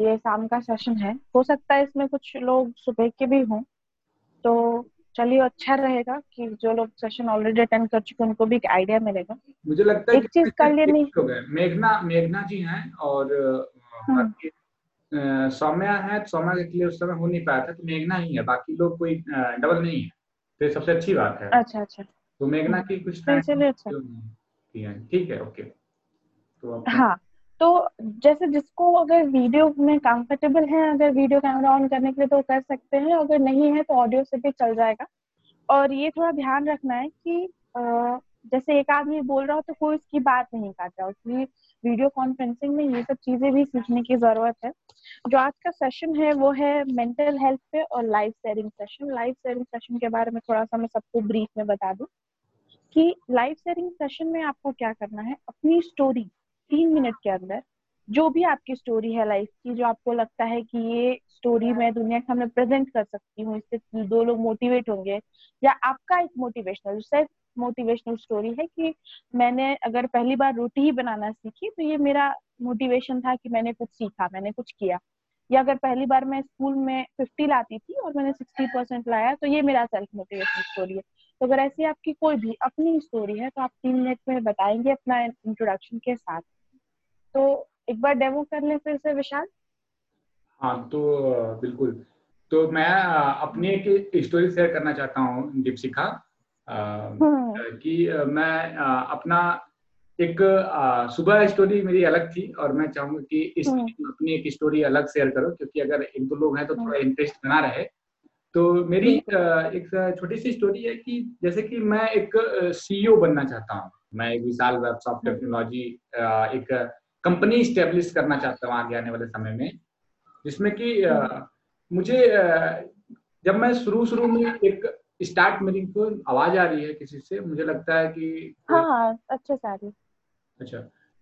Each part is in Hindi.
ये शाम का सेशन है। हो सकता है इसमें कुछ लोग सुबह के भी हों। तो चलिए अच्छा रहेगा कि जो लोग सेशन ऑलरेडी अटेंड कर चुके उनको भी एक आइडिया मिलेगा। मुझे लगता है एक चीज़ कर लेनी। मेघना मेघना जी हैं और हम्म। सौम्या है। सौम्या के लिए उस समय हो नहीं पाया था तो मेघना ही है। बाकी लोग कोई डबल नहीं है। तो ये सबसे अच्छी बात है। अच्छा अच्छा। तो मेघना की कुछ अच्छा। ठीक है ओके तो हाँ। तो जैसे जिसको अगर वीडियो में कंफर्टेबल है, अगर वीडियो कैमरा ऑन करने के लिए तो कर सकते हैं, अगर नहीं है तो ऑडियो से भी चल जाएगा। और ये थोड़ा ध्यान रखना है कि जैसे एक आदमी बोल रहा हो तो कोई उसकी बात नहीं काट रहा वीडियो कॉन्फ्रेंसिंग में ये सब चीज़ें भी सीखने की ज़रूरत है। जो आज का सेशन है वो है मेंटल हेल्थ पे और life sharing session life sharing session के बारे में थोड़ा सा मैं सबको ब्रीफ में बता दूँ कि लाइफ शेयरिंग सेशन में आपको क्या करना है, अपनी स्टोरी तीन मिनट के अंदर जो भी आपकी स्टोरी है लाइफ की, जो आपको लगता है कि ये स्टोरी मैं दुनिया के सामने प्रेजेंट कर सकती हूँ, इससे दो लोग मोटिवेट होंगे, या आपका एक मोटिवेशनल सेल्फ मोटिवेशनल स्टोरी है कि मैंने अगर पहली बार रोटी ही बनाना सीखी तो ये मेरा मोटिवेशन था कि मैंने कुछ सीखा, मैंने कुछ किया। या अगर पहली बार मैं स्कूल में फिफ्टी लाती थी और मैंने सिक्सटी परसेंट लाया तो ये मेरा सेल्फ मोटिवेशन स्टोरी है। तो अगर ऐसी आपकी कोई भी अपनी स्टोरी है तो आप तीन मिनट में बताएँगे अपना इंट्रोडक्शन के साथ। तो एक बार डेमो कर ले फिर से विशाल? हाँ तो बिल्कुल। तो मैं अपनी एक स्टोरी शेयर करना चाहता हूँ दीपशिखा। हम्म। कि मैं अपना एक सुबह स्टोरी मेरी अलग थी और मैं चाहूँगा कि इस हम्म। अपनी एक स्टोरी अलग शेयर करो क्योंकि अगर एक दो लोग हैं तो थोड़ा इंटरेस्ट हम्म। बना रहे। तो मेरी एक छोटी सी स्टोरी है कि जैसे कि मैं एक सीईओ बनना चाहता हूँ। मैं एक विशाल वेब सॉफ्ट टेक्नोलॉजी एक कंपनी स्टेब्लिश करना चाहता हूँ आगे आने वाले समय में जिसमें कि मुझे जब मैं शुरू शुरू में एक स्टार्ट मेरी को आवाज़ आ रही है किसी से मुझे लगता है कि हाँ हाँ अच्छे से आ रही अच्छा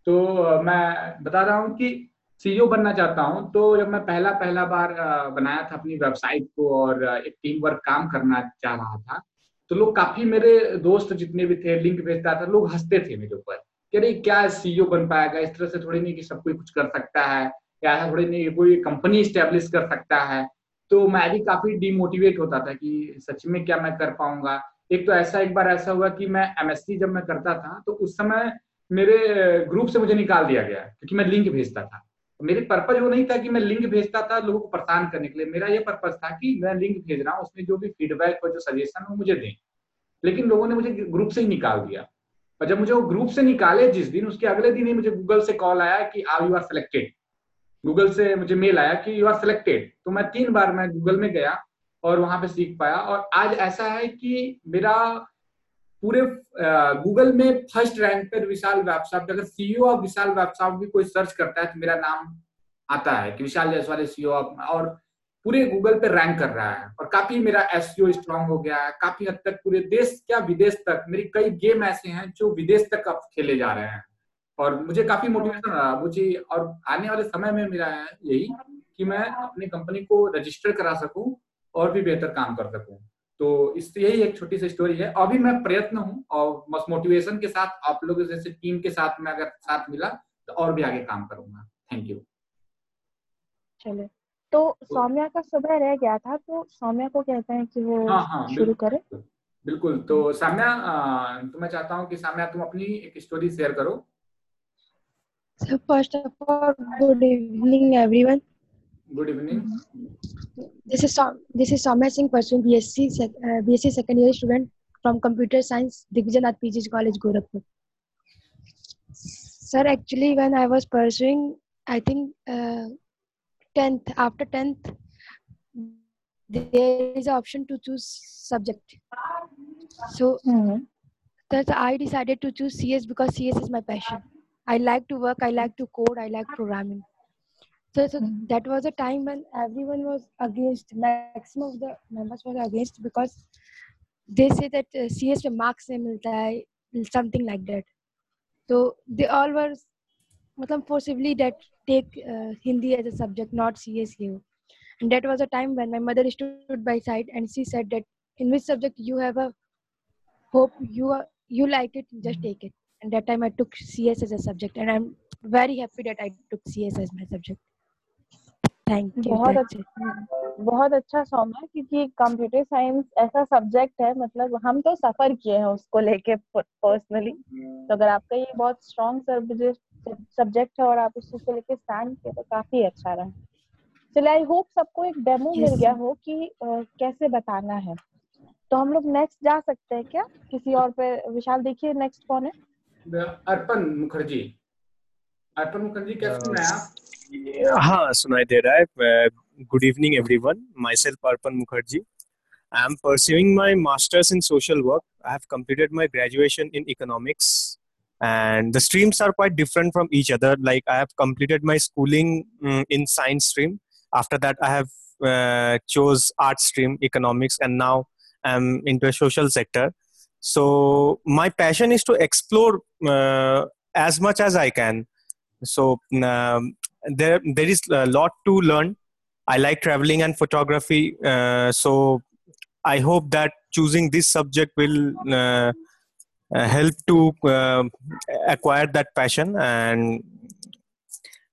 तो मैं बता रहा हूँ कि सीईओ बनना चाहता हूँ तो जब मैं पहला पहला बार बनाया था अपनी वेबसाइट को और एक टीम वर्क काम करना चाह रहा था तो लोग काफ़ी मेरे दोस्त जितने भी थे लिंक भेजता था लोग हँसते थे मेरे ऊपर। कि अरे क्या सीईओ बन पाएगा? इस तरह से थोड़ी नहीं कि सब कोई कुछ कर सकता है, या ऐसा थोड़ी नहीं कोई कंपनी स्टेब्लिश कर सकता है। तो मैं भी काफ़ी डिमोटिवेट होता था कि सच में क्या मैं कर पाऊँगा? एक तो ऐसा, एक बार ऐसा हुआ कि मैं एमएससी जब मैं करता था तो उस समय मेरे ग्रुप से मुझे निकाल दिया गया, क्योंकि मैं लिंक भेजता था। मेरे पर्पज वो नहीं था कि मैं लिंक भेजता था लोगों को परेशान करने के लिए। मेरा ये पर्पज था कि मैं लिंक भेज रहा हूँ, उसमें जो भी फीडबैक और जो सजेशन वो मुझे दें। लेकिन लोगों ने मुझे ग्रुप से ही निकाल दिया। और जब मुझे वो ग्रुप से निकाले, जिस दिन, उसके अगले दिन ही मुझे गूगल से कॉल आया कि are you are selected Google से मुझे मेल आया कि यू आर सिलेक्टेड तो मैं तीन बार मैं गूगल में गया और वहाँ पे सीख पाया। और आज ऐसा है कि मेरा पूरे गूगल में फ़र्स्ट रैंक पर विशाल वेबसाइट अगर सीईओ ऑफ़ विशाल वेबसाइट भी कोई सर्च करता है तो मेरा नाम आता है कि विशाल जायसवाल सीईओ और पूरे गूगल पे रैंक कर रहा है। और काफ़ी मेरा एस स्ट्रॉन्ग हो गया है। काफ़ी हद तक पूरे देश क्या विदेश तक, मेरी कई गेम ऐसे हैं जो विदेश तक अब खेले जा रहे हैं। और मुझे काफ़ी मोटिवेशन रहा मुझे और आने वाले समय में मेरा यही कि मैं अपनी कंपनी को रजिस्टर करा सकूँ और भी बेहतर काम कर सकूँ। तो इस यही एक छोटी सी स्टोरी है। अभी मैं प्रयत्न हूँ और बस मोटिवेशन के साथ, आप लोगों जैसे टीम के साथ में अगर साथ मिला तो और भी आगे काम करूँगा। थैंक यू चले तो, तो सौम्या का सुबह रह गया था तो सौम्या को कहते हैं कि वो हाँ, हाँ, शुरू करे। बिल्कुल तो सौम्या तो मैं चाहता हूँ कि सौम्या तुम अपनी एक स्टोरी शेयर करो। First of all good evening everyone good evening this is this is Saumya Singh pursue BSc BSc second year student from computer science division at PG college Gorakhpur sir actually when I was pursuing I think 10th after 10th there is an option to choose subject so mm-hmm. that i decided to choose cs because cs is my passion i like to work i like to code i like programming so, so mm-hmm. that was a time when everyone was against maximum of the members were against because they say that uh, cs mein marks milta something like that so they all were I matlab forcibly that take uh, Hindi as a subject, not CSU. And that was a time when my mother stood by side and she said that in which subject you have a hope you are, you like it, just mm-hmm. take it. And that time I took CS as a subject, and I'm very happy that I took CS as my subject. Thank you बहुत अच्छा बहुत अच्छा सॉन्ग है क्योंकि कंप्यूटर साइंस ऐसा सब्जेक्ट है मतलब हम तो सफ़र किए हैं उसको लेके पर्सनली तो अगर आपका ये बहुत स्ट्रॉन्ग सब्जेक्ट है और आप उसको लेके स्टैंड किए तो काफ़ी अच्छा रहा। चलिए आई होप सबको एक डेमो मिल गया हो कि uh, कैसे बताना है। तो हम लोग नेक्स्ट जा सकते हैं क्या? किसी और पे विशाल देखिए नेक्स्ट कौन है? अर्पण मुखर्जी। अर्पण मुखर्जी कैसे सुना आप? हाँ सुनाई दे रहा है good evening everyone myself Arpan Mukherjee I am pursuing my master's in social work. I have completed my graduation in economics, and the streams are quite different from each other. Like I have completed my schooling um, in science stream. After that, I have uh, chose art stream, economics, and now I'm into a social sector. So my passion is to explore uh, as much as I can. So um, there there is a lot to learn. I like traveling and photography uh, so i hope that choosing this subject will uh, uh help to uh, acquire that passion. And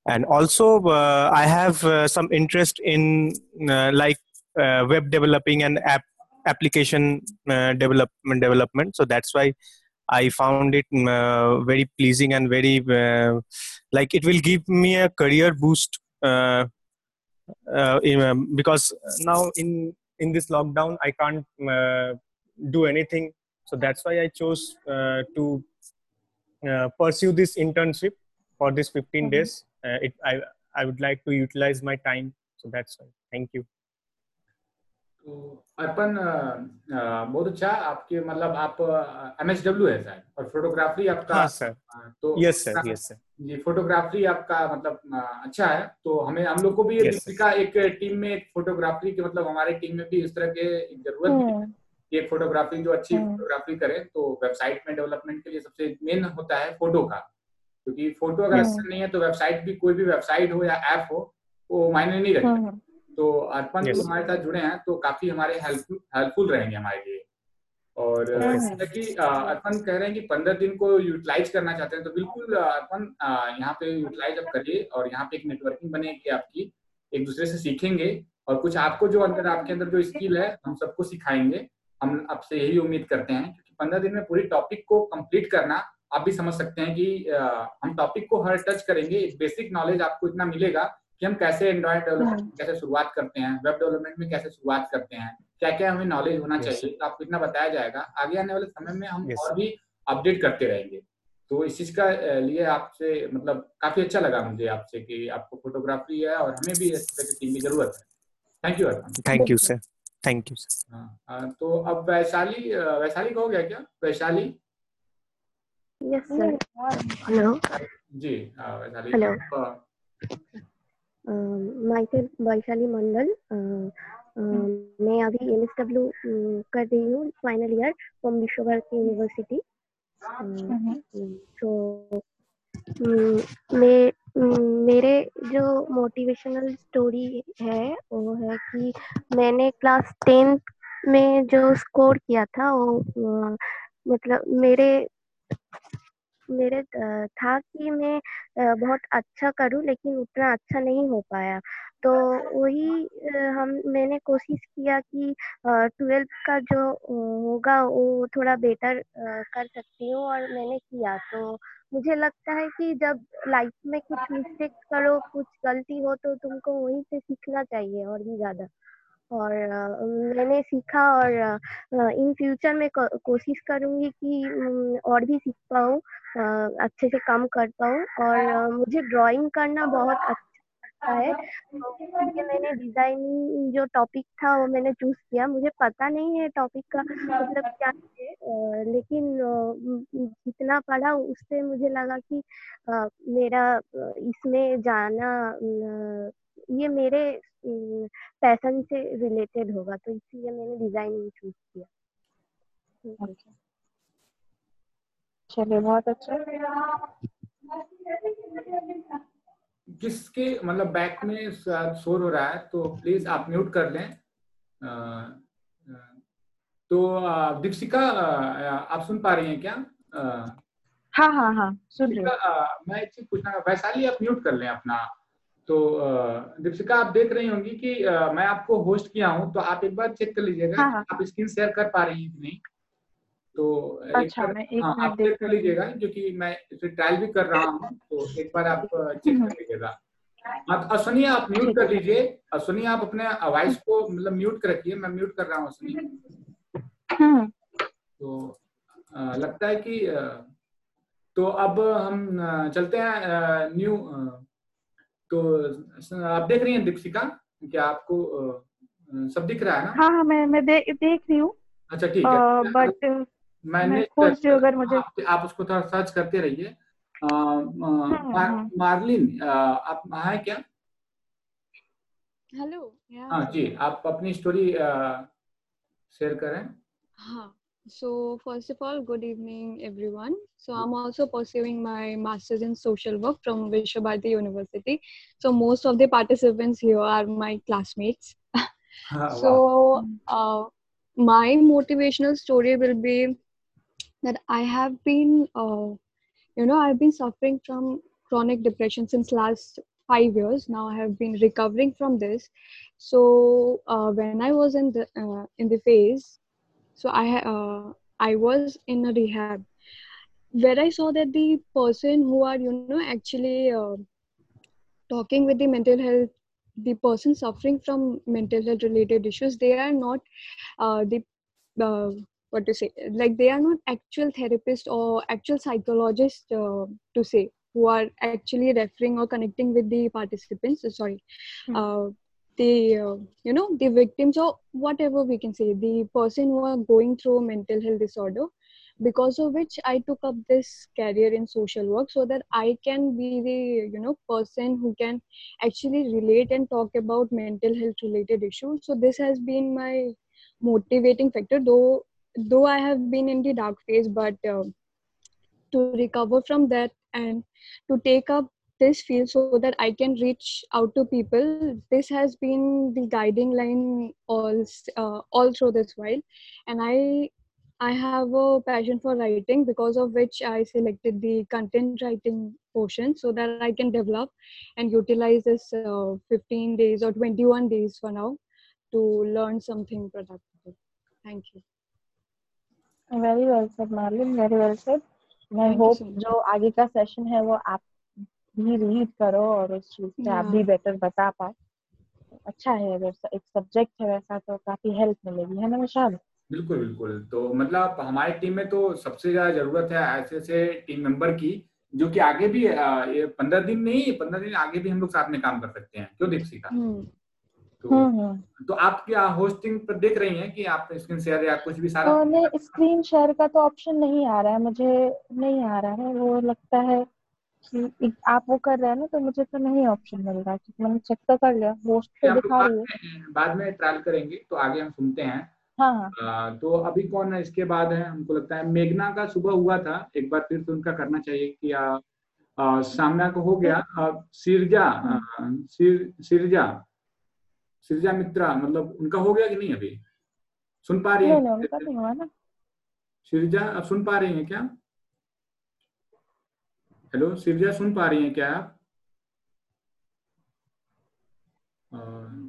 and also uh, i have some interest in like web developing and app application development development. So that's why I found it uh, very pleasing and very uh, like it will give me a career boost uh, uh in, um, because now in in this lockdown I can't uh, do anything, so that's why I chose uh, to pursue this internship for this 15 mm-hmm. days. it I I would like to utilize my time, so that's why. Thank you. तो अर्पण बहुत अच्छा आपके मतलब आप एम एस डब्ल्यू है सर और फोटोग्राफी आपका हाँ सर तो यस सर यस सर ये फोटोग्राफी आपका मतलब अच्छा है। तो हमें हम लोग को भी yes, का एक टीम में एक फोटोग्राफी के मतलब हमारे टीम में भी इस तरह के ज़रूरत है हम्म। कि एक फोटोग्राफी जो अच्छी फोटोग्राफी हम्म। करे तो वेबसाइट में डेवलपमेंट के लिए सबसे मेन होता है फ़ोटो का। क्योंकि फ़ोटो अगर हम्म। अच्छा नहीं है तो वेबसाइट भी कोई भी वेबसाइट हो या ऐप हो वो मायने नहीं रखता। तो अर्पण yes. हमारे साथ जुड़े हैं तो काफ़ी हमारे हेल्पफुल हेल्पफुल रहेंगे हमारे लिए। और कि अर्पण कह रहे हैं कि पंद्रह दिन को यूटिलाइज करना चाहते हैं तो बिल्कुल अर्पण यहाँ पे यूटिलाइज आप करिए और यहाँ पे एक नेटवर्किंग बनेगी आपकी एक दूसरे से सीखेंगे और कुछ आपको जो अंदर आपके अंदर जो स्किल है हम सबको सिखाएँगे। हम आपसे यही उम्मीद करते हैं क्योंकि पंद्रह दिन में पूरी टॉपिक को कंप्लीट करना आप भी समझ सकते हैं कि हम टॉपिक को हर टच करेंगे बेसिक नॉलेज आपको इतना मिलेगा कि हम कैसे एंड्रॉइड डेवलपमेंट हाँ। कैसे शुरुआत करते हैं वेब डेवलपमेंट में कैसे शुरुआत करते हैं क्या क्या हमें नॉलेज होना yes. चाहिए तो आपको इतना बताया जाएगा। आगे आने वाले समय में हम yes. और भी अपडेट करते रहेंगे। तो इस चीज़ का लिए आपसे मतलब काफ़ी अच्छा लगा मुझे आपसे कि आपको फोटोग्राफी है और हमें भी इस तरह की टीम की ज़रूरत है। Thank you thank you sir thank you sir तो अब वैशाली वैशाली का हो गया क्या? Vaishali? Yes sir hello ji Vaishali. Hello my Vaishali Mandal मैं अभी एम कर रही हूँ फाइनल ईयर फ्रॉम विश्व भारती यूनिवर्सिटी तो मैं मेरे जो मोटिवेशनल स्टोरी है वो है कि मैंने क्लास टेंथ में जो स्कोर किया था वो मतलब मेरे मेरे था कि मैं बहुत अच्छा करूँ लेकिन उतना अच्छा नहीं हो पाया। तो वही हम, मैंने कोशिश किया कि ट्वेल्थ का जो होगा वो थोड़ा बेटर कर सकती हूँ और मैंने किया। तो मुझे लगता है कि जब लाइफ में कुछ मिस्टेक करो, कुछ गलती हो तो तुमको वहीं से सीखना चाहिए और भी ज़्यादा। और मैंने सीखा और इन फ्यूचर में कोशिश करूँगी कि और भी सीख पाऊँ अच्छे से काम कर पाऊँ और मुझे ड्राइंग करना बहुत अच्छा है। क्योंकि मैंने डिज़ाइनिंग जो टॉपिक था वो मैंने चूज़ किया। मुझे पता नहीं है टॉपिक का मतलब क्या है। लेकिन जितना पढ़ा उससे मुझे लगा कि मेरा इसमें जाना ये मेरे पैशन से रिलेटेड होगा तो इसलिए मैंने डिज़ाइनिंग चूज़ किया। चलिए बहुत अच्छा। किसके मतलब बैक में शोर हो रहा है तो प्लीज़ आप म्यूट कर लें। तो दीपशिका आप सुन पा रही हैं क्या? हाँ हाँ हाँ सुन रही मैं एक चीज़ पूछना वैशाली आप म्यूट कर लें अपना। तो दीपिका आप देख रही होंगी कि मैं आपको होस्ट किया हूँ तो आप एक बार चेक कर लीजिएगा हाँ, हाँ. आप स्क्रीन शेयर कर पा रही हैं कि नहीं। तो अच्छा, एक बार हाँ, आप चेक कर लीजिएगा क्योंकि मैं इसे ट्रायल भी कर रहा हूँ तो एक बार आप चेक कर लीजिएगा। हाँ तो अश्वनी आप म्यूट कर लीजिए अश्वनी आप अपने वॉइस को मतलब म्यूट कर रखिए मैं म्यूट कर रहा हूँ अश्वनी। हम्म। तो लगता है कि तो अब हम चलते हैं न्यू तो आप देख रही हैं दीक्षिका क्या आपको सब दिख रहा है ना? हाँ हाँ मैं मैं दे, देख रही हूँ। अच्छा ठीक है। बट मैंने अगर मुझे आप, आप उसको थोड़ा सर्च करते रहिए। मार्लिन आप है क्या? हेलो हाँ जी आप अपनी स्टोरी शेयर करें। हाँ। So first of all good evening everyone. So i'm also pursuing my masters in social work from Vishwabharati University. So most of the participants here are my classmates. So uh, my motivational story will be that i have been uh, you know i've been suffering from chronic depression since last five years. Now i have been recovering from this. So uh, when i was in the uh, in the phase so i uh, i was in a rehab where i saw that the person who are you know actually uh, talking with the mental health the person suffering from mental health related issues they are not uh, the uh, what to say like they are not actual therapists or actual psychologists uh, to say who are actually referring or connecting with the participants sorry mm-hmm. The uh, you know the victims or whatever we can say the person who are going through mental health disorder because of which i took up this career in social work so that i can be the you know person who can actually relate and talk about mental health related issues. So this has been my motivating factor though though I have been in the dark phase, but uh, to recover from that and to take up this field so that I can reach out to people, this has been the guiding line all uh, all through this while, and I I have a passion for writing because of which I selected the content writing portion so that I can develop and utilize this uh, 15 days or 21 days for now to learn something productive. Thank you. Very well said Marlin very well said मैं होप जो आगे का सेशन है वो आप भी रीड करो और उस चीज़ से आप भी बेटर बता पाए अच्छा है अगर एक सब्जेक्ट है वैसा तो काफ़ी हेल्प मिलेगी है ना विशाल? बिल्कुल बिल्कुल। तो मतलब हमारी टीम में तो सबसे ज़्यादा ज़रूरत है ऐसे ऐसे टीम मेंबर की जो कि आगे भी पंद्रह दिन नहीं पंद्रह दिन आगे भी हम लोग साथ में काम कर सकते हैं क्यों दीक्षिका तो हम्म, हम्म। तो आप क्या होस्टिंग पर देख रही हैं कि आप स्क्रीन शेयर या कुछ भी सारा? नहीं स्क्रीन शेयर का तो ऑप्शन नहीं आ रहा है मुझे नहीं आ रहा है वो लगता है कि आप वो कर रहे हैं ना तो मुझे तो नहीं ऑप्शन मिल रहा क्योंकि मैंने चेक तो कर लिया होस्ट पे दिखा रही है। बाद में ट्रायल करेंगे तो आगे हम सुनते हैं। हाँ हाँ। तो अभी कौन है इसके बाद है हमको लगता है मेघना का सुबह हुआ था एक बार फिर तो उनका करना चाहिए कि आ, आ, सामना को हो गया। सिरजा सिरजा सिरजा मित्रा मतलब उनका हो गया कि नहीं अभी? सुन पा रही है? सिरजा अब सुन पा रही है क्या? हेलो सिरजा सुन पा रही हैं क्या आप?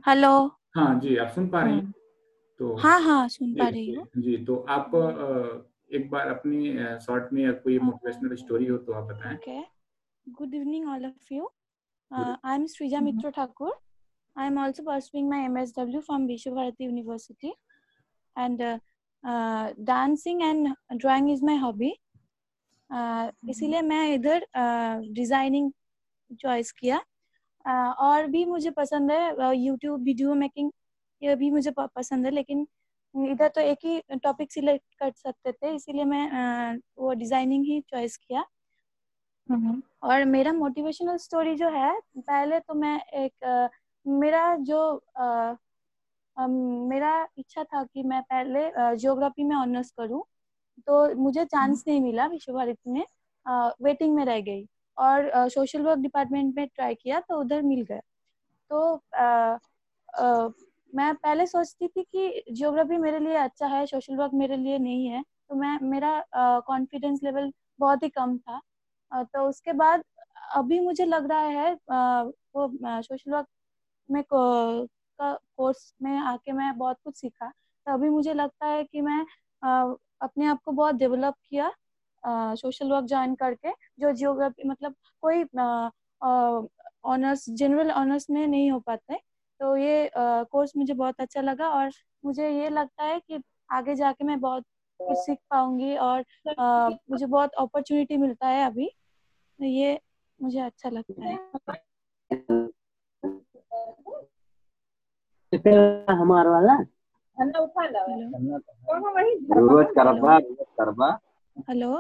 हेलो। हाँ जी आप सुन पा रही हैं? हाँ। तो हाँ हाँ सुन पा रही हूँ। जी तो आप एक बार अपनी शॉर्ट में कोई मोटिवेशनल स्टोरी हो तो आप बताएँ। Okay. Good evening all of you I am Srija Mitra Thakur I am also pursuing my MSW from Vishwabharati University, and uh, uh, dancing and drawing is my hobby. Uh, इसीलिए मैं इधर डिज़ाइनिंग चॉइस किया। और भी मुझे पसंद है यूट्यूब वीडियो मेकिंग ये भी मुझे पसंद है लेकिन इधर तो एक ही टॉपिक सिलेक्ट कर सकते थे इसीलिए मैं वो डिज़ाइनिंग ही चॉइस किया। हम्म। और मेरा मोटिवेशनल स्टोरी जो है पहले तो मैं एक मेरा जो आ, मेरा इच्छा था कि मैं पहले ज्योग्राफी में ऑनर्स करूँ। तो मुझे चांस नहीं मिला विश्व भारती में आ, वेटिंग में रह गई। और सोशल वर्क डिपार्टमेंट में ट्राई किया तो उधर मिल गया। तो आ, आ, मैं पहले सोचती थी कि जियोग्राफी मेरे लिए अच्छा है सोशल वर्क मेरे लिए नहीं है। तो मैं मेरा कॉन्फिडेंस लेवल बहुत ही कम था। तो उसके बाद अभी मुझे लग रहा है वो सोशल वर्क में का कोर्स में आके मैं बहुत कुछ सीखा। तो अभी मुझे लगता है कि मैं अपने आप को बहुत डेवलप किया सोशल वर्क ज्वाइन करके जो जियोग्राफी मतलब कोई ऑनर्स जनरल ऑनर्स में नहीं हो पाते तो ये कोर्स मुझे बहुत अच्छा लगा और मुझे ये लगता है कि आगे जाके मैं बहुत कुछ सीख पाऊँगी और आ, मुझे बहुत अपॉर्चुनिटी मिलता है अभी। तो ये मुझे अच्छा लगता है। हमारा वाला? हेलो।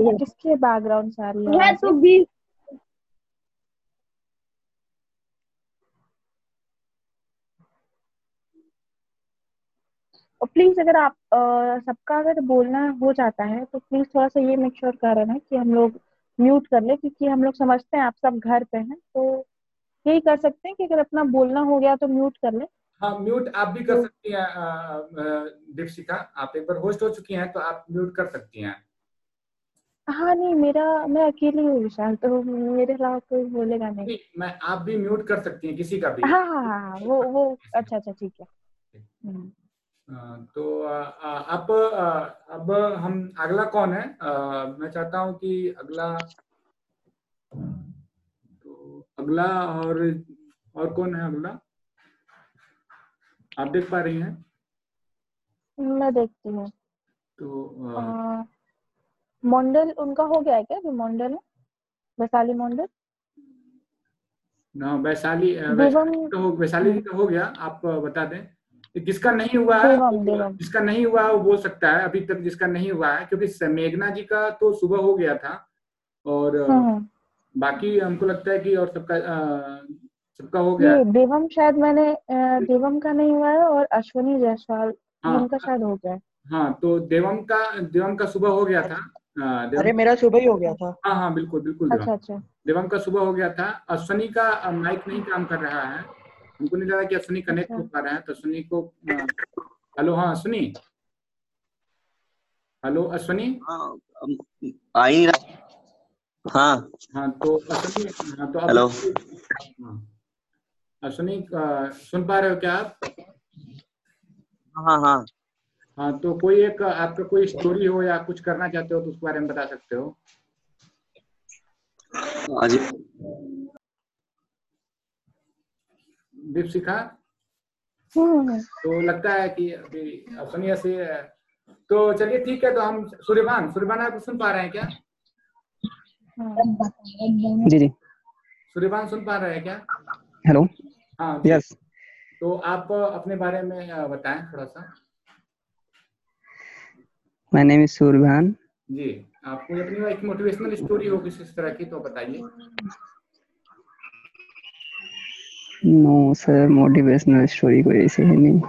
ये किसके बैकग्राउंड से आ रही है? तो भी और प्लीज़ अगर आप सबका अगर बोलना हो जाता है तो प्लीज़ थोड़ा सा ये मेक श्योर कर रहे हैं कि हम लोग म्यूट कर ले क्योंकि हम लोग समझते हैं आप सब घर पे हैं तो यही कर सकते हैं कि अगर अपना बोलना हो गया तो म्यूट कर ले। हाँ म्यूट आप भी कर सकती हैं दीपशिका आप एक बार होस्ट हो चुकी हैं तो आप म्यूट कर सकती हैं। हाँ नहीं मेरा मैं अकेली हूँ विशाल तो मेरे अलावा कोई बोलेगा नहीं, मैं आप भी म्यूट कर सकती हैं किसी का भी। हाँ हाँ हाँ, हाँ वो वो अच्छा अच्छा ठीक है। हम्म। तो अब अब हम अगला कौन है? मैं चाहता हूँ कि अगला अगला और और कौन है अगला? आप देख पा रही हैं? मैं देखती हूँ। तो मंडल उनका हो गया है क्या? जो मंडल है? वैशाली मंडल ना वैशाली वैशाली तो हो वैशाली तो हो गया आप बता दें। जिसका नहीं हुआ है? जिसका नहीं हुआ है वो बोल सकता है अभी तक जिसका नहीं हुआ है क्योंकि मेघना जी का तो सुबह हो गया था और हम्म। बाकी हमको लगता है कि और सबका सबका हो गया। देवम शायद मैंने देवम का नहीं हुआ है और अश्वनी जायसवाल हाँ, उनका शायद हो गया हाँ। तो देवम का देवम का सुबह हो गया था। अरे मेरा सुबह ही हो गया था। हाँ हाँ बिल्कुल बिल्कुल अच्छा अच्छा। देवम का सुबह हो गया था। अश्वनी का माइक नहीं काम कर रहा है। हमको नहीं लगा कि अश्विनी कनेक्ट हो पा रहा है तो अश्विनी को हेलो हाँ अश्विनी? हेलो अश्विनी? आ ही। हाँ हाँ तो अश्विनी हाँ तो हेलो। अश्विनी सुन पा रहे हो क्या आप? हाँ हाँ। हाँ तो कोई एक आपका कोई स्टोरी हो या कुछ करना चाहते हो तो उसके बारे में बता सकते हो। हाँ जी। दीपशिखा? हम्म। तो लगता है कि अभी सुनिए से तो चलिए ठीक है तो हम सूर्यभान सूर्यभान आप सुन पा रहे हैं क्या? जी जी। सूर्यभान सुन पा रहे हैं क्या? हेलो हाँ यस तो आप अपने बारे में बताएँ थोड़ा सा। My name is Suryabhan ji आपको अपनी एक मोटिवेशनल स्टोरी हो किसी तरह की तो बताइए। नो सर मोटिवेशनल स्टोरी कोई ऐसी है नहीं।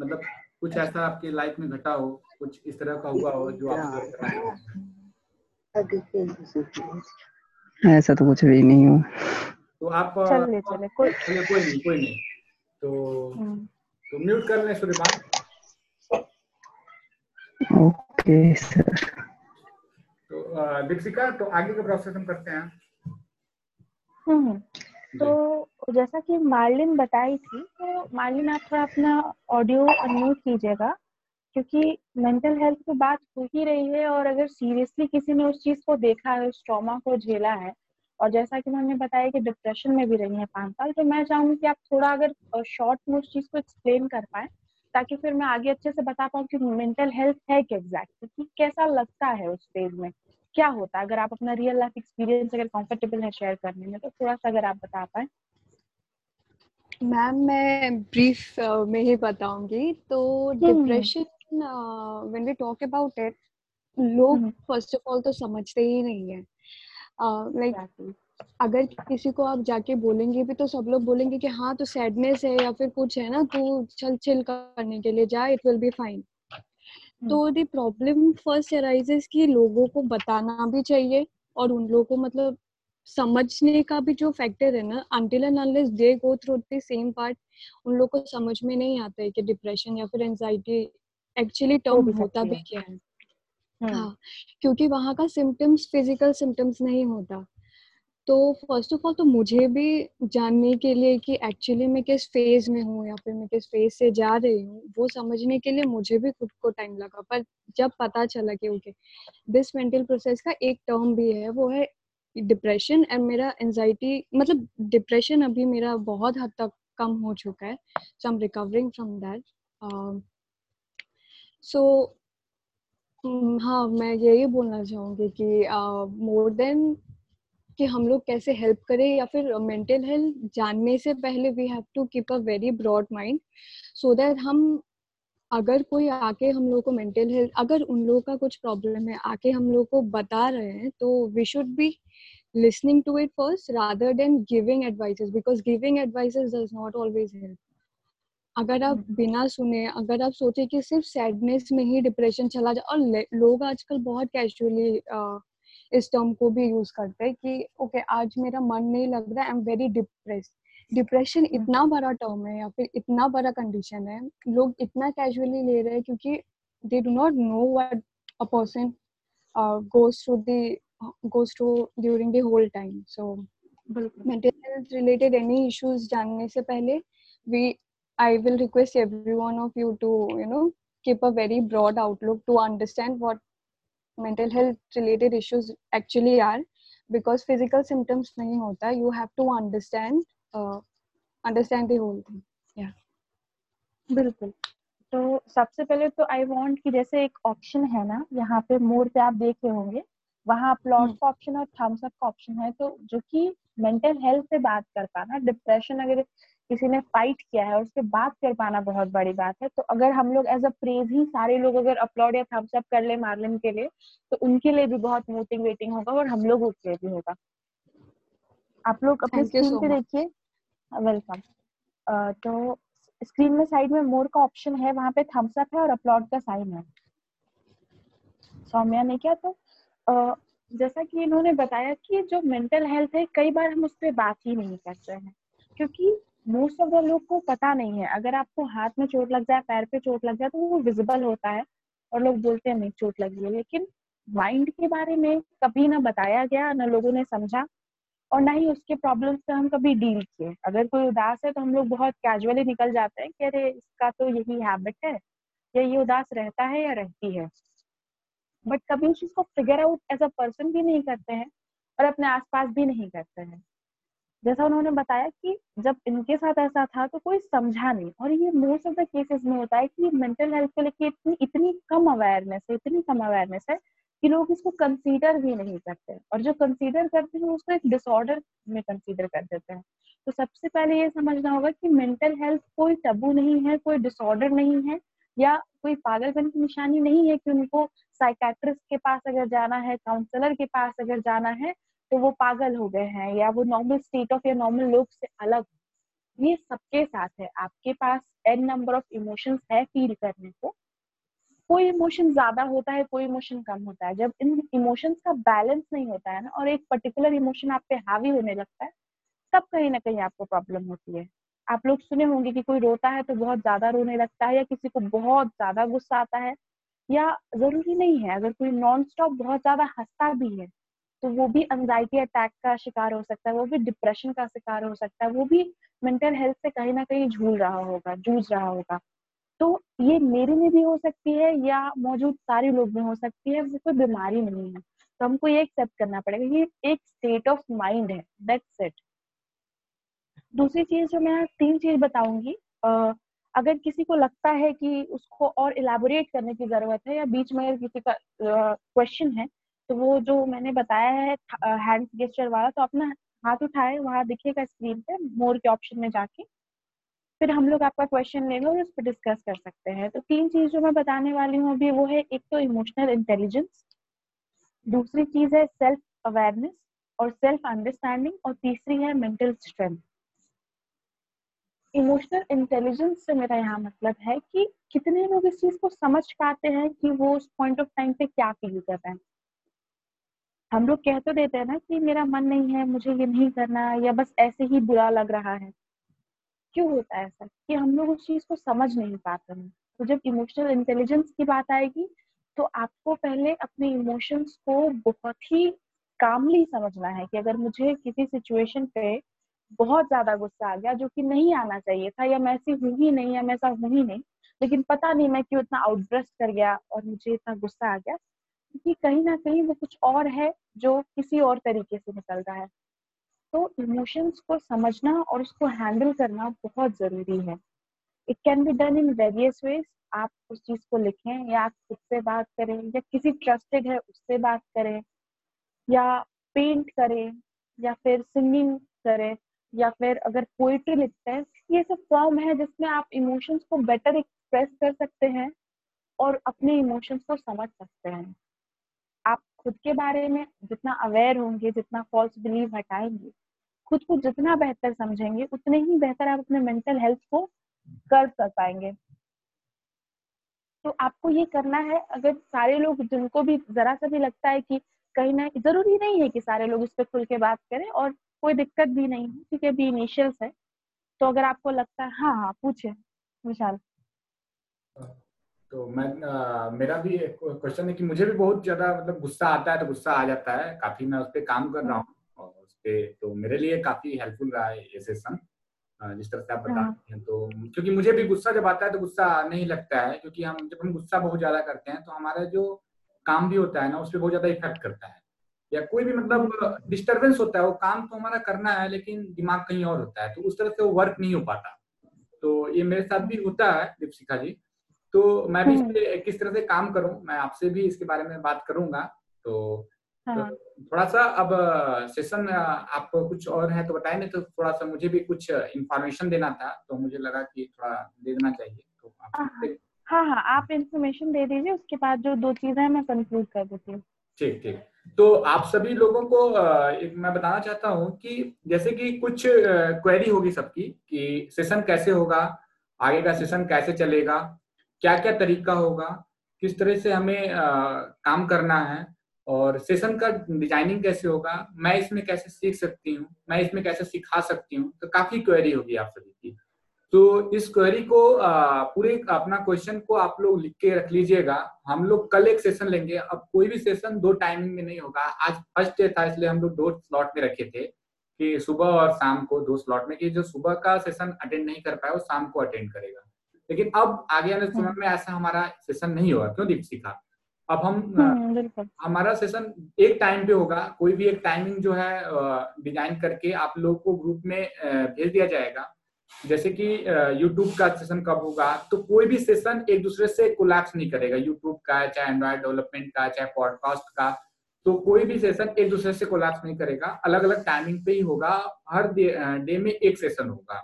मतलब कुछ ऐसा आपकी लाइफ में घटा हो कुछ इस तरह का हुआ हो जो आप ऐसा तो कुछ भी नहीं हुआ। तो आप चले चले कोई चले कोई नहीं कोई नहीं। तो हम्म। तो म्यूट कर लें सुलेमान ओके सर। तो दीक्षिका तो आगे का प्रोसेस हम करते हैं। हम्म तो जैसा कि मार्लिन बताई थी तो मार्लिन आप थोड़ा अपना ऑडियो अनम्यूट कीजिएगा। क्योंकि मेंटल हेल्थ की बात हो ही रही है और अगर सीरियसली किसी ने उस चीज़ को देखा है उस ट्रॉमा को झेला है और जैसा कि उन्होंने बताया कि डिप्रेशन में भी रही है पाँच साल तो मैं चाहूँगी कि आप थोड़ा अगर शॉर्ट में उस चीज़ को एक्सप्लेन कर पाए ताकि फिर मैं आगे अच्छे से बता पाऊँ कि मेंटल हेल्थ है क्या एग्जैक्ट कि कैसा लगता है उस फ़ेज़ में क्या होता है? अगर आप अपना रियल लाइफ एक्सपीरियंस अगर कंफर्टेबल है शेयर करने में तो थोड़ा सा अगर आप बता पाए। मैम मैं ब्रीफ में ही बताऊँगी। तो depression when we talk about it लोग फ़र्स्ट ऑफ़ ऑल तो समझते ही नहीं है। लाइक uh, like, अगर किसी को आप जाके बोलेंगे भी तो सब लोग बोलेंगे कि हाँ तो सैडनेस है या फिर कुछ है ना तू चल चिल करने के लिए जा इट विल बी फाइन तो द प्रॉब्लम फ़र्स्ट अराइजेस कि लोगों को बताना भी चाहिए और उन लोगों को मतलब समझने का भी जो फैक्टर है ना until and unless they go through the same part उन लोगों को समझ में नहीं आता है कि डिप्रेशन या फिर एंजाइटी एक्चुअली टर्म होता भी क्या है? हाँ। क्योंकि वहाँ का सिम्टम्स फ़िज़िकल सिम्टम्स नहीं होता। तो फ़र्स्ट ऑफ़ ऑल तो मुझे भी जानने के लिए कि एक्चुअली मैं किस फ़ेज़ में हूँ या फिर मैं किस फ़ेज़ से जा रही हूँ वो समझने के लिए मुझे भी खुद को टाइम लगा। पर जब पता चला कि ओके दिस मेंटल प्रोसेस का एक टर्म भी है वो है डिप्रेशन एंड मेरा एनजाइटी मतलब डिप्रेशन अभी मेरा बहुत हद तक कम हो चुका है। So I am recovering from that so हाँ मैं यही बोलना चाहूँगी कि मोर देन कि हम लोग कैसे हेल्प करें या फिर मेंटल हेल्थ जानने से पहले we have to keep a very broad mind so that हम, अगर कोई आके हम लोग को मेंटल हेल्थ अगर उन लोगों का कुछ प्रॉब्लम है, आके हम लोग को बता रहे हैं तो we should be listening to it first rather than giving advices because giving advices does not always help. अगर आप बिना सुने अगर आप सोचे कि सिर्फ़ सैडनेस में ही डिप्रेशन चला जाए और लोग आजकल बहुत कैजुअली इस टर्म को भी यूज़ करते हैं कि ओके okay, आज मेरा मन नहीं लग रहा I am very depress depression इतना बड़ा टर्म है या फिर इतना बड़ा कंडीशन है लोग इतना कैजुअली ले रहे हैं क्योंकि they do not know what a person goes through the goes through during the whole time. So mental health related any issues जानने से पहले we I will request every one of you to you know keep a very broad outlook to understand what mental health related issues actually are because physical symptoms nahi hota you have to understand uh, understand the whole thing yeah बिल्कुल तो सबसे पहले तो आई वांट कि जैसे एक ऑप्शन है ना यहाँ पे मोर पे आप देख रहे होंगे वहाँ प्लॉट का ऑप्शन और थम्स अप का ऑप्शन है तो जो कि मेंटल हेल्थ से बात कर पाना डिप्रेशन अगर किसी ने फाइट किया है और उसके बात कर पाना बहुत बड़ी बात है। तो अगर हम लोग एज अ प्रेज ही सारे लोग अगर अपलोड या थम्स अप कर ले मार्लिन के लिए तो उनके लिए भी बहुत मोटिवेटिंग होगा और हम लोग के लिए भी होगा। आप लोग अपने स्क्रीन पे देखिए। वेलकम तो स्क्रीन में साइड में मोर का ऑप्शन है वहाँ पे थम्स अप है और अपलोड का साइन है। सौम्या ने क्या तो uh, जैसा कि इन्होंने बताया कि जो मेंटल हेल्थ है कई बार हम उस पर बात ही नहीं करते हैं क्योंकि मोस्ट ऑफ़ द लोग को पता नहीं है। अगर आपको हाथ में चोट लग जाए, पैर पे चोट लग जाए तो वो विजिबल होता है और लोग बोलते हैं, नहीं, चोट लगी है। लेकिन माइंड के बारे में कभी ना बताया गया, ना लोगों ने समझा और ना ही उसके प्रॉब्लम से हम कभी डील किए। अगर कोई उदास है तो हम लोग बहुत कैजुअली निकल जाते हैं कि, अरे, इसका तो यही हैबिट है, या ये उदास रहता है या रहती है? बट कभी उस चीज़ को figure out as a person भी नहीं करते हैं और अपने आसपास भी नहीं करते हैं। जैसा उन्होंने बताया कि जब इनके साथ ऐसा था तो कोई समझा नहीं। और ये मोस्ट ऑफ़ द केसेस में होता है कि मेंटल हेल्थ को लेकर इतनी इतनी कम अवेयरनेस है, इतनी कम अवेयरनेस है कि लोग इसको कंसीडर भी नहीं करते। और जो कंसीडर करते हैं उसको एक डिसऑर्डर में कंसीडर कर देते हैं। तो सबसे पहले ये समझना होगा कि मेंटल हेल्थ कोई टबू नहीं है, कोई डिसऑर्डर नहीं है, या कोई पागलपन की निशानी नहीं है कि उनको साइकेट्रिस्ट के पास अगर जाना है काउंसलर के पास अगर जाना है तो वो पागल हो गए हैं या वो नॉर्मल स्टेट ऑफ़ या नॉर्मल लोग से अलग ये सबके साथ है। आपके पास एन नंबर ऑफ़ इमोशंस है फील करने को। कोई इमोशन ज़्यादा होता है, कोई इमोशन कम होता है। जब इन इमोशंस का बैलेंस नहीं होता है ना और एक पर्टिकुलर इमोशन आप पे हावी होने लगता है, तब कहीं ना कहीं आपको प्रॉब्लम होती है। आप लोग सुने होंगे कि कोई रोता है तो बहुत ज़्यादा रोने लगता है या किसी को बहुत ज़्यादा गुस्सा आता है या ज़रूरी नहीं है। अगर कोई नॉन स्टॉप बहुत ज़्यादा हंसता भी है तो वो भी एंजाइटी अटैक का शिकार हो सकता है, वो भी डिप्रेशन का शिकार हो सकता है, वो भी मेंटल हेल्थ से कहीं ना कहीं झूल रहा होगा, जूझ रहा होगा। तो ये मेरे में भी हो सकती है या मौजूद सारे लोग में हो सकती है, वो कोई बीमारी नहीं है। तो हमको ये एक्सेप्ट करना पड़ेगा, ये एक स्टेट ऑफ़ माइंड है दैट्स इट दूसरी चीज़ जो मैं तीन चीज़ बताऊँगी अगर किसी को लगता है कि उसको और इलेबोरेट करने की ज़रूरत है या बीच में किसी का क्वेश्चन है तो वो जो मैंने बताया है हैंड गेस्टर वाला तो अपना हाथ उठाए, वहाँ दिखेगा स्क्रीन पे मोर के ऑप्शन में जाके। फिर हम लोग आपका क्वेश्चन लेंगे और उस पर डिस्कस कर सकते हैं। तो तीन चीज़ जो मैं बताने वाली हूँ अभी, वो है एक तो इमोशनल इंटेलिजेंस दूसरी चीज़ है सेल्फ अवेयरनेस और सेल्फ अंडरस्टैंडिंग और तीसरी है मेंटल स्ट्रेंथ इमोशनल इंटेलिजेंस से मेरा यहाँ मतलब है कि कितने लोग इस चीज़ को समझ पाते हैं कि वो उस पॉइंट ऑफ़ टाइम पे क्या फील कर रहे हैं। हम लोग कह तो देते हैं ना कि मेरा मन नहीं है, मुझे ये नहीं करना या बस ऐसे ही बुरा लग रहा है। क्यों होता है ऐसा? कि हम लोग उस चीज़ को समझ नहीं पाते हैं। तो जब इमोशनल इंटेलिजेंस की बात आएगी तो आपको पहले अपने इमोशंस को बहुत ही कामली समझना है कि अगर मुझे किसी सिचुएशन पे बहुत ज़्यादा गुस्सा आ गया, जो कि नहीं आना चाहिए था, या मैं ऐसी हूँ ही नहीं, या मैं ऐसा हूँ ही नहीं, लेकिन पता नहीं मैं क्यों इतना आउटब्रस्ट कर गया और मुझे इतना गुस्सा आ गया क्योंकि कहीं ना कहीं वो कुछ और है जो किसी और तरीके से निकल रहा है। तो इमोशंस को समझना और उसको हैंडल करना बहुत ज़रूरी है। It can be done in various ways आप उस चीज़ को लिखें या आप खुद से बात करें या किसी ट्रस्टेड है उससे बात करें या पेंट करें या फिर सिंगिंग करें या फिर अगर पोइट्री लिखते हैं, ये सब फॉर्म है जिसमें आप इमोशंस को बेटर एक्सप्रेस कर सकते हैं और अपने इमोशंस को समझ सकते हैं। खुद के बारे में जितना अवेयर होंगे, जितना फॉल्स बिलीव हटाएँगे, खुद को जितना बेहतर समझेंगे, उतने ही बेहतर आप अपने मेंटल हेल्थ को कर कर पाएँगे। तो आपको ये करना है, अगर सारे लोग, जिनको भी जरा सा भी लगता है कि कहीं ना ज़रूरी नहीं है कि सारे लोग इस पर खुल के बात करें, और कोई दिक्कत भी नहीं है, क्योंकि अभी इनिशियल्स है तो अगर आपको लगता है हाँ हाँ पूछे, विशाल। तो मैं आ, मेरा भी एक क्वेश्चन है कि मुझे भी बहुत ज़्यादा मतलब गुस्सा आता है तो गुस्सा आ जाता है। काफ़ी मैं उस पर काम कर रहा हूँ और उस पर तो मेरे लिए काफ़ी हेल्पफुल रहा है ये सेशन जिस तरह से आप बता हाँ। रहे हैं। तो क्योंकि मुझे भी गुस्सा जब आता है तो गुस्सा नहीं लगता है क्योंकि हम जब हम गुस्सा बहुत ज़्यादा करते हैं तो हमारा जो काम भी होता है ना उस पर बहुत ज़्यादा इफ़ेक्ट करता है। या कोई भी मतलब डिस्टरबेंस होता है वो काम तो हमारा करना है लेकिन दिमाग कहीं और होता है तो उस तरह से वो वर्क नहीं हो पाता। तो ये मेरे साथ भी होता है दीपशिखा जी। तो मैं भी हम्म। इस किस तरह से काम करूँ मैं आपसे भी इसके बारे में बात करूँगा। तो, तो हाँ। तो थोड़ा सा अब सेशन आप कुछ और है तो बताएँ तो थोड़ा सा मुझे भी कुछ इंफॉर्मेशन देना था तो मुझे लगा कि थोड़ा दे देना चाहिए। तो आप हाँ हाँ, हाँ, हाँ आप इन्फॉर्मेशन दे दीजिए उसके बाद जो दो चीज़ें हैं मैं कंक्लूड कर देती हूँ। ठीक ठीक। तो आप सभी लोगों को एक मैं बताना चाहता हूँ कि जैसे कि कुछ क्वेरी होगी सबकी कि सेशन कैसे होगा आगे का सेशन कैसे चलेगा क्या क्या तरीका होगा किस तरह से हमें आ, काम करना है और सेशन का डिज़ाइनिंग कैसे होगा मैं इसमें कैसे सीख सकती हूँ मैं इसमें कैसे सिखा सकती हूँ तो काफ़ी क्वेरी होगी आप सभी की। तो इस क्वेरी को पूरे अपना क्वेश्चन को आप लोग लिख के रख लीजिएगा। हम लोग कल एक सेशन लेंगे अब कोई भी सेशन दो टाइमिंग में नहीं होगा। आज फ़र्स्ट डे था इसलिए हम लोग दो स्लॉट में रखे थे कि सुबह और शाम को दो स्लॉट में कि जो सुबह का सेशन अटेंड नहीं कर पाए वो शाम को अटेंड करेगा। लेकिन अब आगे आने समय में ऐसा हमारा सेशन नहीं होगा क्यों दीपशिखा अब हम हम्म, हमारा सेशन एक टाइम पे होगा कोई भी एक टाइमिंग जो है डिज़ाइन करके आप लोग को ग्रुप में भेज दिया जाएगा। जैसे कि यूट्यूब का सेशन कब होगा तो कोई भी सेशन एक दूसरे से कोलैप्स नहीं करेगा। यूट्यूब का चाहे एंड्रॉइड डेवलपमेंट का चाहे पॉडकास्ट का तो कोई भी सेशन एक दूसरे से कोलैप्स नहीं करेगा। अलग अलग टाइमिंग पे ही होगा। हर डे में एक सेशन होगा।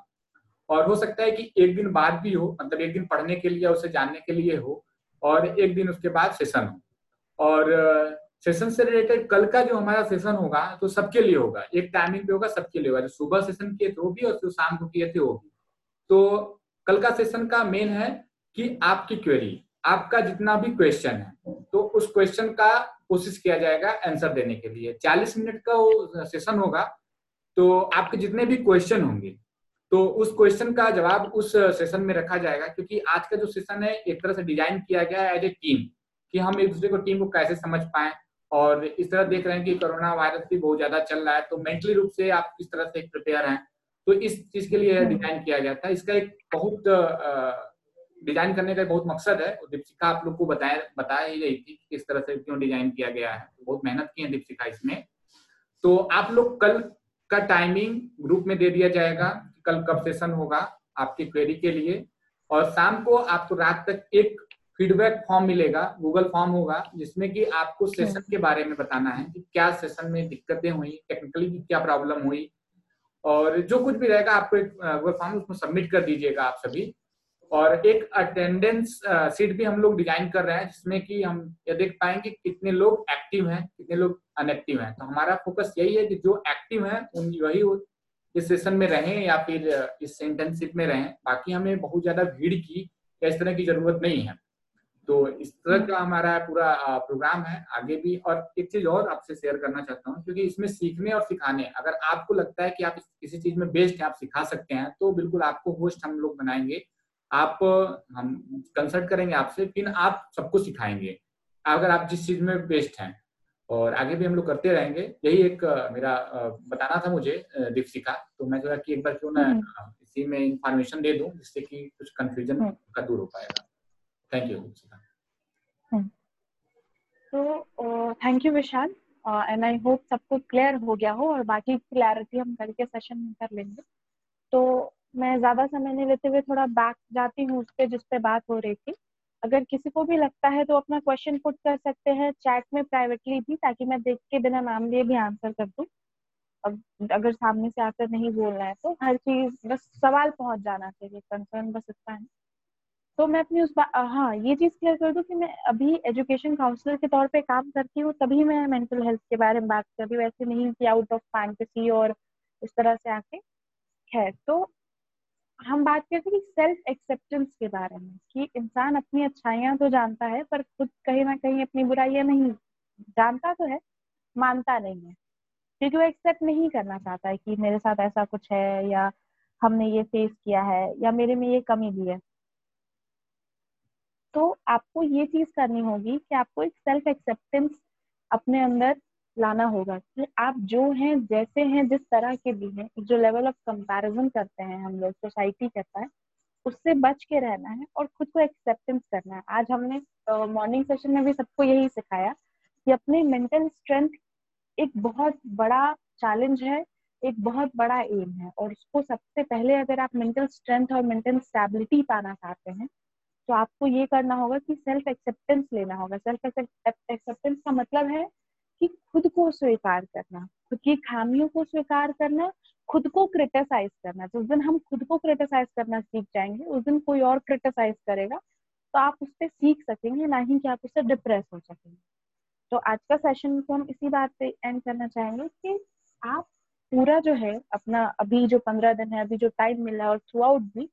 और हो सकता है कि एक दिन बाद भी हो मतलब एक दिन पढ़ने के लिए उसे जानने के लिए हो, और एक दिन उसके बाद सेशन हो। और सेशन से रिलेटेड कल का जो हमारा सेशन होगा तो सबके लिए होगा। एक टाइमिंग पे होगा, सबके लिए होगा। जो सुबह सेशन किए थे वो भी और जो शाम को किए थे वो भी। तो कल का सेशन का मेन है कि आपकी क्वेरी आपका जितना भी क्वेश्चन है तो उस क्वेश्चन का कोशिश किया जाएगा आंसर देने के लिए। 40 मिनट का वो सेशन होगा तो आपके जितने भी क्वेश्चन होंगे तो उस क्वेश्चन का जवाब उस सेशन में रखा जाएगा क्योंकि आज का जो सेशन है एक तरह से डिज़ाइन किया गया है एज ए टीम कि हम एक दूसरे को टीम को कैसे समझ पाए। और इस तरह देख रहे हैं कि कोरोना वायरस भी बहुत ज़्यादा चल रहा है तो मेंटली रूप से आप किस तरह से प्रिपेयर हैं। तो इस चीज़ के लिए डिज़ाइन किया गया था। इसका एक बहुत डिज़ाइन करने का बहुत मकसद है। दीपशिका आप लोग को बताया बताया ही रही थी किस तरह से क्यों डिज़ाइन किया गया है। तो बहुत मेहनत की है दीपशिका इसमें। तो आप लोग कल का टाइमिंग ग्रुप में दे दिया जाएगा। कल कब सेशन होगा आपकी क्वेरी के लिए। और शाम को आपको रात तक एक फीडबैक फॉर्म मिलेगा गूगल फॉर्म होगा जिसमें कि आपको सेशन के बारे में बताना है कि क्या सेशन में दिक्कतें हुई टेक्निकली क्या प्रॉब्लम हुई। और जो कुछ भी रहेगा आपको एक गूगल फॉर्म उसमें सबमिट कर दीजिएगा आप सभी। और एक अटेंडेंस सीट भी हम लोग डिज़ाइन कर रहे हैं जिसमें कि हम ये देख पाएँगे कि कितने लोग एक्टिव हैं कितने लोग अनएक्टिव हैं। तो हमारा फोकस यही है कि जो एक्टिव हैं उन वही इस सेशन में रहें या फिर, इस इंटर्नशिप में रहें, बाकी हमें बहुत ज़्यादा भीड़ की या इस तरह की ज़रूरत नहीं है। तो इस तरह का हमारा पूरा प्रोग्राम है। आगे भी और एक चीज़ और आपसे शेयर करना चाहता हूँ, क्योंकि इसमें सीखने और सिखाने, अगर आपको लगता है कि आप किसी चीज़ में बेस्ट है, आप सिखा सकते हैं तो बिल्कुल आपको होस्ट हम लोग बनाएँगे। आप, हम कंसल्ट करेंगे आपसे, फिर आप सबको सिखाएँगे। अगर आप जिस चीज़ में बेस्ट हैं और आगे भी हम लोग करते रहेंगे। यही एक मेरा बताना था मुझे दीपशिका तो मैं सोचा कि एक बार क्यों ना हम्म। इसी में इंफॉर्मेशन दे दूँ जिससे कि कुछ कंफ्यूजन हम्म। का दूर हो पाएगा। थैंक यू दीपशिका तो thank you Vishal. And I hope सबको क्लियर हो गया हो और बाकी क्लैरिटी हम कल के सेशन में कर लेंगे। तो मैं ज़्यादा समय नहीं लेते हुए थोड़ा बैक जाती हूँ उस पर जिस पे बात हो रही थी। अगर किसी को भी लगता है तो अपना क्वेश्चन पुट कर सकते हैं चैट में प्राइवेटली भी, ताकि मैं देख के बिना नाम लिए भी आंसर कर दूँ। अब अगर सामने से आकर नहीं बोलना है तो हर चीज़, बस सवाल पहुँच जाना चाहिए कंसर्न बस इतना है। तो मैं अपनी उस बात हाँ ये चीज़ क्लियर कर दूँ कि मैं अभी एजुकेशन काउंसलर के तौर पे काम करती हूँ, तभी मैं मेंटल हेल्थ के बारे में बात कर रही हूँ। ऐसे नहीं कि आउट ऑफ़ फैंटेसी और इस तरह से आके। है तो हम बात करते हैं कि सेल्फ एक्सेप्टेंस के बारे में, कि इंसान अपनी अच्छाइयाँ तो जानता है, पर खुद कहीं ना कहीं अपनी बुराइयाँ नहीं, जानता तो है, मानता नहीं है। क्योंकि वो एक्सेप्ट नहीं करना चाहता है कि मेरे साथ ऐसा कुछ है, या हमने ये फेस किया है, या मेरे में ये कमी भी है। तो आपको ये चीज़ करनी होगी कि आपको एक सेल्फ एक्सेप्टेंस अपने अंदर लाना होगा कि आप जो हैं, जैसे हैं, जिस तरह के भी हैं, जो लेवल ऑफ़ कंपैरिजन करते हैं हम लोग सोसाइटी करता है, उससे बच के रहना है और खुद को एक्सेप्टेंस करना है। आज हमने मॉर्निंग सेशन में भी सबको यही सिखाया कि अपने मेंटल स्ट्रेंथ एक बहुत बड़ा चैलेंज है, एक बहुत बड़ा एम है और उसको सबसे पहले अगर आप मेंटल स्ट्रेंथ और मेंटल स्टेबिलिटी पाना चाहते हैं तो आपको ये करना होगा कि सेल्फ एक्सेप्टेंस लेना होगा। सेल्फ एक्सेप्टेंस का मतलब है कि खुद को स्वीकार करना, खुद की खामियों को स्वीकार करना, खुद को क्रिटिसाइज करना। जिस दिन हम खुद को क्रिटिसाइज करना सीख जाएँगे, उस दिन कोई और क्रिटिसाइज करेगा तो आप उस पर सीख सकेंगे, ना ही कि आप उससे डिप्रेस हो सकेंगे। तो आज का सेशन को हम इसी बात पे एंड करना चाहेंगे कि आप पूरा जो है, अपना अभी जो पंद्रह दिन है, अभी जो टाइम मिला है और थ्रू आउट भी,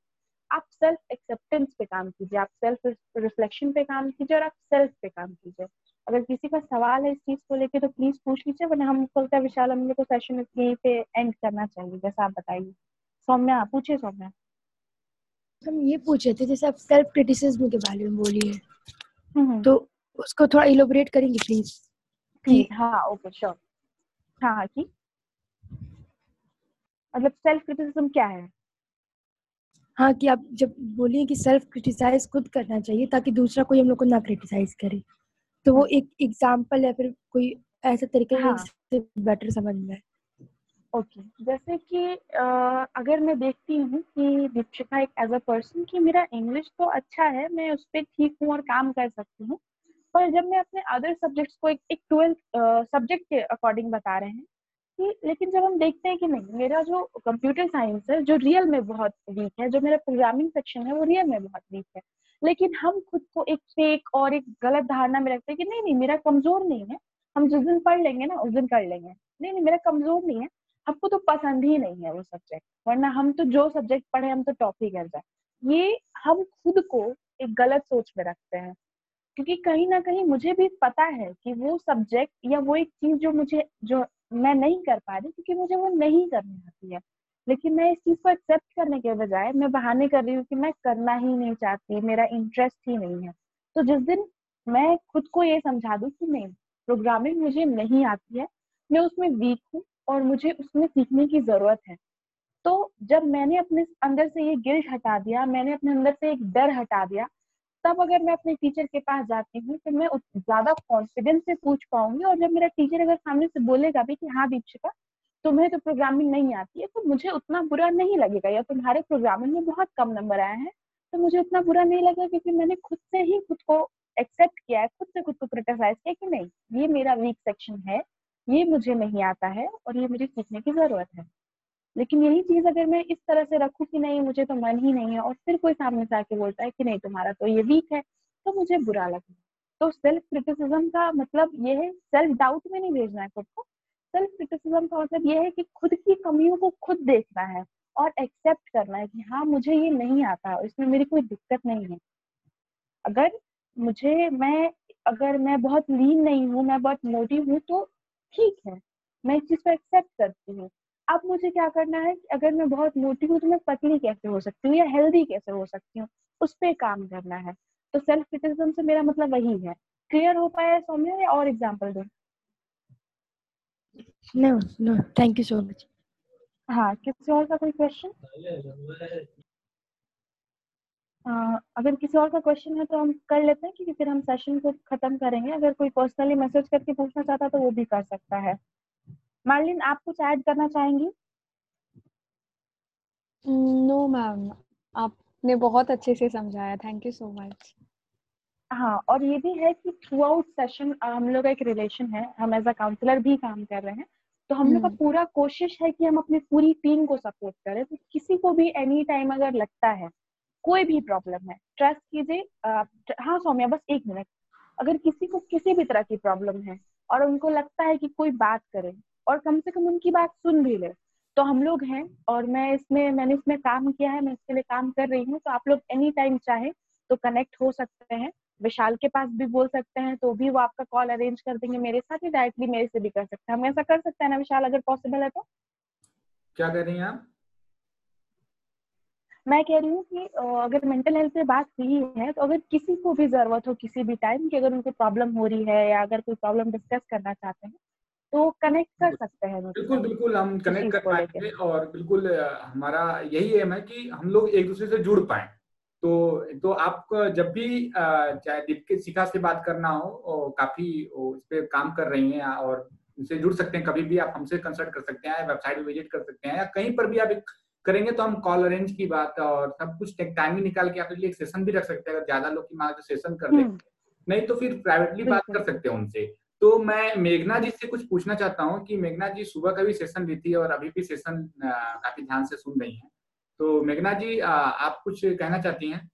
आप सेल्फ एक्सेप्टेंस पे काम कीजिए, आप सेल्फ रिफ्लेक्शन पे काम कीजिए और आप सेल्फ पे काम कीजिए। अगर किसी का सवाल है इस चीज़ को लेके तो प्लीज़ पूछ लीजिए वरना हम कल विशाल हम लोग को सेशन यहीं पे एंड करना चाहिए जैसा आप बताइए। सौम्या पूछिए सौम्या। हम ये पूछे थे जैसे आप सेल्फ क्रिटिसिज्म के बारे में बोलिए हम्म। तो उसको थोड़ा इलोबरेट करेंगे प्लीज़ हाँ ओके श्योर हाँ हाँ की? मतलब सेल्फ क्रिटिसिज्म क्या है? हाँ कि आप जब बोलिए कि सेल्फ क्रिटिसाइज खुद करना चाहिए ताकि दूसरा कोई हम लोग को ना क्रिटिसाइज करे। तो वो। एक एग्ज़ाम्पल या फिर कोई ऐसे तरीके हाँ. से बेटर समझ में ओके okay. जैसे कि आ, अगर मैं देखती हूँ कि दीक्षिका एक एज अ पर्सन कि मेरा इंग्लिश तो अच्छा है मैं उस पर ठीक हूँ और काम कर सकती हूँ पर जब मैं अपने अदर सब्जेक्ट्स को एक एक ट्वेल्थ सब्जेक्ट के अकॉर्डिंग बता रहे हैं कि लेकिन जब हम देखते हैं कि नहीं मेरा जो कंप्यूटर साइंस है जो रियल में बहुत वीक है जो मेरा प्रोग्रामिंग सेक्शन है वो रियल में बहुत वीक है लेकिन हम खुद को एक फेक और एक गलत धारणा में रखते हैं कि नहीं नहीं, मेरा कमज़ोर नहीं है। हम जिस दिन पढ़ लेंगे ना, उस दिन कर लेंगे। नहीं नहीं, मेरा कमज़ोर नहीं है। हमको तो पसंद ही नहीं है वो सब्जेक्ट वरना हम तो जो सब्जेक्ट पढ़े, हम तो टॉप ही कर जाए। ये हम खुद को एक गलत सोच में रखते हैं। क्योंकि कहीं ना कहीं मुझे भी पता है कि वो सब्जेक्ट या वो एक चीज़ जो मुझे, जो मैं नहीं कर पा रही, क्योंकि मुझे वो नहीं करनी आती है। लेकिन मैं इस चीज़ को एक्सेप्ट करने के बजाय मैं बहाने कर रही हूँ कि मैं करना ही नहीं चाहती, मेरा इंटरेस्ट ही नहीं है। तो जिस दिन मैं खुद को ये समझा दू कि नहीं प्रोग्रामिंग मुझे नहीं आती है, मैं उसमें वीक हूँ और मुझे उसमें सीखने की ज़रूरत है। तो जब मैंने अपने अंदर से ये गिल्ट हटा दिया, मैंने अपने अंदर से एक डर हटा दिया, तब अगर मैं अपने टीचर के पास जाती हूँ तो मैं ज़्यादा कॉन्फिडेंस से पूछ पाऊँगी और जब मेरा टीचर अगर सामने से बोलेगा भी कि हाँ दीक्षिका तुम्हें तो प्रोग्रामिंग नहीं आती है तो मुझे उतना बुरा नहीं लगेगा। या तुम्हारे प्रोग्रामिंग में बहुत कम नंबर आए हैं तो मुझे उतना बुरा नहीं लगा क्योंकि मैंने खुद से ही खुद को एक्सेप्ट किया है, खुद से खुद को क्रिटिसाइज किया कि नहीं, ये मेरा वीक सेक्शन है, ये मुझे नहीं आता है और ये मुझे सीखने की ज़रूरत है। लेकिन यही चीज़ अगर मैं इस तरह से रखूँ कि नहीं, मुझे तो मन ही नहीं है और फिर कोई सामने से आके बोलता है कि नहीं, तुम्हारा तो ये वीक है तो मुझे बुरा लगेगा। तो सेल्फ क्रिटिसिज्म का मतलब ये है सेल्फ डाउट में नहीं भेजना है खुद को सेल्फ क्रिटिसिज्म का मतलब ये है कि खुद की कमियों को खुद देखना है और एक्सेप्ट करना है कि हाँ मुझे ये नहीं आता, इसमें मेरी कोई दिक्कत नहीं है। अगर मुझे, मैं, अगर मैं बहुत लीन नहीं हूँ, मैं बहुत मोटी हूँ तो ठीक है, मैं इस चीज़ को एक्सेप्ट करती हूँ। अब मुझे क्या करना है कि अगर मैं बहुत मोटी हूँ तो मैं पतली कैसे हो सकती हूँ या हेल्दी कैसे हो सकती हूँ, उस पर काम करना है। तो सेल्फ क्रिटिसिज्म से मेरा मतलब वही है। क्लियर हो पाया सौम्या? या और एग्ज़ाम्पल दूँ। No, no. Thank you so much. हाँ किसी और का कोई क्वेश्चन अगर किसी और का क्वेश्चन है तो हम कर लेते हैं क्योंकि फिर हम सेशन को खत्म करेंगे। अगर कोई पर्सनली मैसेज करके पूछना चाहता है तो वो भी कर सकता है। मार्लिन आप कुछ ऐड करना चाहेंगी? नो मैम आपने बहुत अच्छे से समझाया। थैंक यू सो मच हाँ और ये भी है कि थ्रू आउट सेशन हम लोग का एक रिलेशन है हम एज अ काउंसलर भी काम कर रहे हैं तो हम लोग का हम्म। पूरा कोशिश है कि हम अपनी पूरी टीम को सपोर्ट करें तो किसी को भी एनी टाइम अगर लगता है कोई भी प्रॉब्लम है ट्रस्ट कीजिए हाँ सौम्या बस एक मिनट अगर किसी को किसी भी तरह की प्रॉब्लम है और उनको लगता है कि कोई बात करे और कम से कम उनकी बात सुन भी ले तो हम लोग हैं और मैं इसमें मैंने इसमें काम किया है मैं इसके लिए काम कर रही हूँ तो आप लोग एनी टाइम चाहे तो कनेक्ट हो सकते हैं विशाल के पास भी बोल सकते हैं तो भी वो आपका कॉल अरेंज कर देंगे मेरे साथ ही डायरेक्टली मेरे से भी कर सकते हैं। हम ऐसा कर सकते हैं ना विशाल अगर पॉसिबल है तो? क्या कह रही हैं आप? मैं कह रही हूँ कि अगर मेंटल हेल्थ पे बात हुई है तो अगर किसी को भी ज़रूरत हो किसी भी टाइम की अगर उनको प्रॉब्लम हो रही है या अगर कोई प्रॉब्लम डिस्कस करना चाहते हैं तो कनेक्ट कर सकते हैं बिल्कुल बिल्कुल हम कनेक्ट कर पाएँगे और बिल्कुल हमारा यही एम है कि हम लोग एक दूसरे से जुड़ पाए। तो तो आप जब भी चाहे दीपिका शिखा से बात करना हो काफ़ी इस पे काम कर रही हैं और उनसे जुड़ सकते हैं कभी भी आप हमसे कंसल्ट कर सकते हैं वेबसाइट विज़िट कर सकते हैं या कहीं पर भी आप करेंगे तो हम कॉल अरेंज की बात और सब कुछ टाइमिंग निकाल के आपके लिए एक सेशन भी रख सकते हैं। अगर ज़्यादा लोग की मांग तो सेशन कर देंगे हम्म, नहीं तो फिर प्राइवेटली बात कर सकते हैं उनसे। तो मैं मेघना जी से कुछ पूछना चाहता हूँ कि मेघना जी सुबह का भी सेशन ली थी और अभी भी सेशन काफ़ी ध्यान से सुन रही हैं। तो मेघना जी अ, आप कुछ कहना चाहती हैं?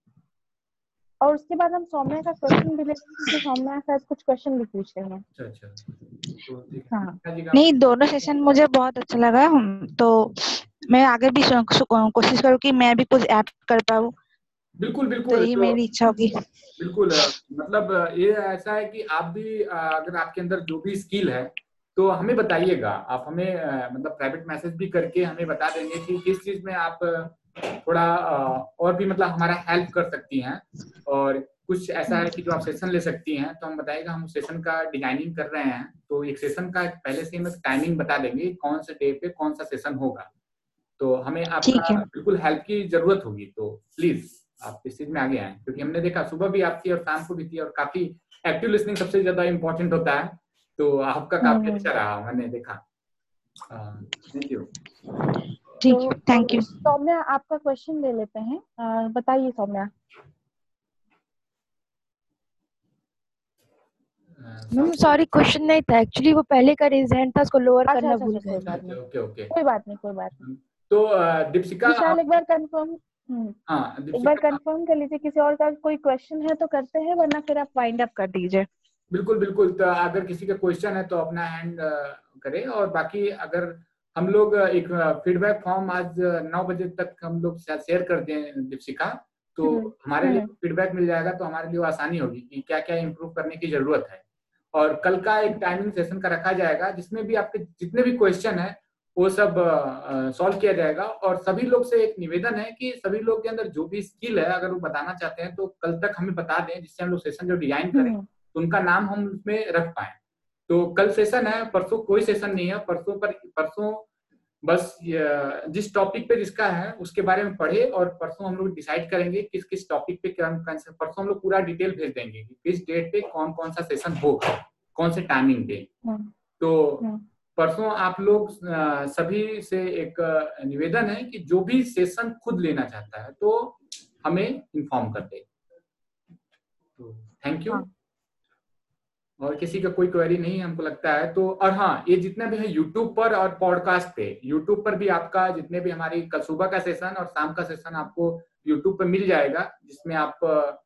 और उसके बाद हम सौम्या का क्वेश्चन भी लेते हैं क्योंकि सौम्या शायद कुछ क्वेश्चन भी पूछ रहे हैं। अच्छा अच्छा। तो हाँ। का नहीं दोनों सेशन मुझे बहुत अच्छा लगा। तो मैं आगे भी कोशिश करूँ कि मैं भी कुछ ऐड कर पाऊँ। बिल्कुल तो बिल्कुल तो मेरी इच्छा होगी। बिल्कुल मतलब ये ऐसा है कि आप भी अगर आपके अंदर जो भी स्किल है तो हमें बताइएगा आप हमें मतलब प्राइवेट मैसेज भी करके हमें बता देंगे कि किस चीज़ में आप थोड़ा और भी मतलब हमारा हेल्प कर सकती हैं। और कुछ ऐसा है कि जो आप सेशन ले सकती हैं तो हम बताएगा हम सेशन का डिज़ाइनिंग कर रहे हैं। तो एक सेशन का पहले से हम टाइमिंग बता देंगे कौन से डे पे कौन सा सेशन होगा। तो हमें आपका बिल्कुल हेल्प की ज़रूरत होगी। तो प्लीज़ आप इस चीज़ में आगे आए। क्योंकि हमने देखा सुबह भी आप थी और शाम को भी थी और काफ़ी एक्टिव लिसनिंग सबसे ज़्यादा इम्पोर्टेंट होता है। तो आपका काफ़ी हम्म। अच्छा रहा मैंने देखा। थैंक यू ठीक तो है थैंक यू सौम्या आपका क्वेश्चन ले लेते हैं। बताइए सौम्या। मैम सॉरी क्वेश्चन नहीं था। एक्चुअली वो पहले का रिज़ल्ट था उसको लोअर अच्छा करना अच्छा भूल गए कोई बात नहीं ओके ओके कोई बात नहीं कोई बात नहीं। तो दीपशिका विशाल आप एक बार कंफर्म हम्म। हाँ एक बार कंफर्म कर लीजिए किसी और का कोई क्वेश्चन है तो करते हैं वरना फिर आप वाइंड अप कर दीजिए। बिल्कुल बिल्कुल। तो अगर किसी का क्वेश्चन है तो अपना हैंड करें। और बाकी अगर हम लोग एक फीडबैक फॉर्म आज नौ बजे तक हम लोग शेयर कर दें दीपशिका तो हम्म, हमारे लिए हम्म। फीडबैक मिल जाएगा तो हमारे लिए आसानी होगी कि क्या क्या इम्प्रूव करने की ज़रूरत है। और कल का एक टाइमिंग सेशन का रखा जाएगा जिसमें भी आपके जितने भी क्वेश्चन है वो सब सॉल्व किया जाएगा। और सभी लोग से एक निवेदन है कि सभी लोग के अंदर जो भी स्किल है अगर वो बताना चाहते हैं तो कल तक हमें बता दें जिससे हम लोग सेशन जो डिज़ाइन करें। हम्म, तो उनका नाम हम उसमें रख पाए। तो कल सेशन है परसों कोई सेशन नहीं है परसों पर परसों बस जिस टॉपिक पे जिसका है उसके बारे में पढ़े और परसों हम लोग डिसाइड करेंगे किस किस टॉपिक पे क्या कौन सा- परसों हम लोग पूरा डिटेल भेज देंगे कि किस डेट पे कौन कौन सा सेशन होगा कौन से टाइमिंग पे। हम्म, तो हम्म। परसों आप लोग सभी से एक निवेदन है कि जो भी सेशन खुद लेना चाहता है तो हमें इन्फॉर्म कर दे। तो थैंक यू हाँ। और किसी का कोई क्वेरी नहीं, हमको लगता है। तो और हाँ ये जितने भी है यूट्यूब पर और पॉडकास्ट पे यूट्यूब पर भी आपका जितने भी हमारी कल सुबह का सेशन और शाम का सेशन आपको यूट्यूब पर मिल जाएगा, जिसमें आप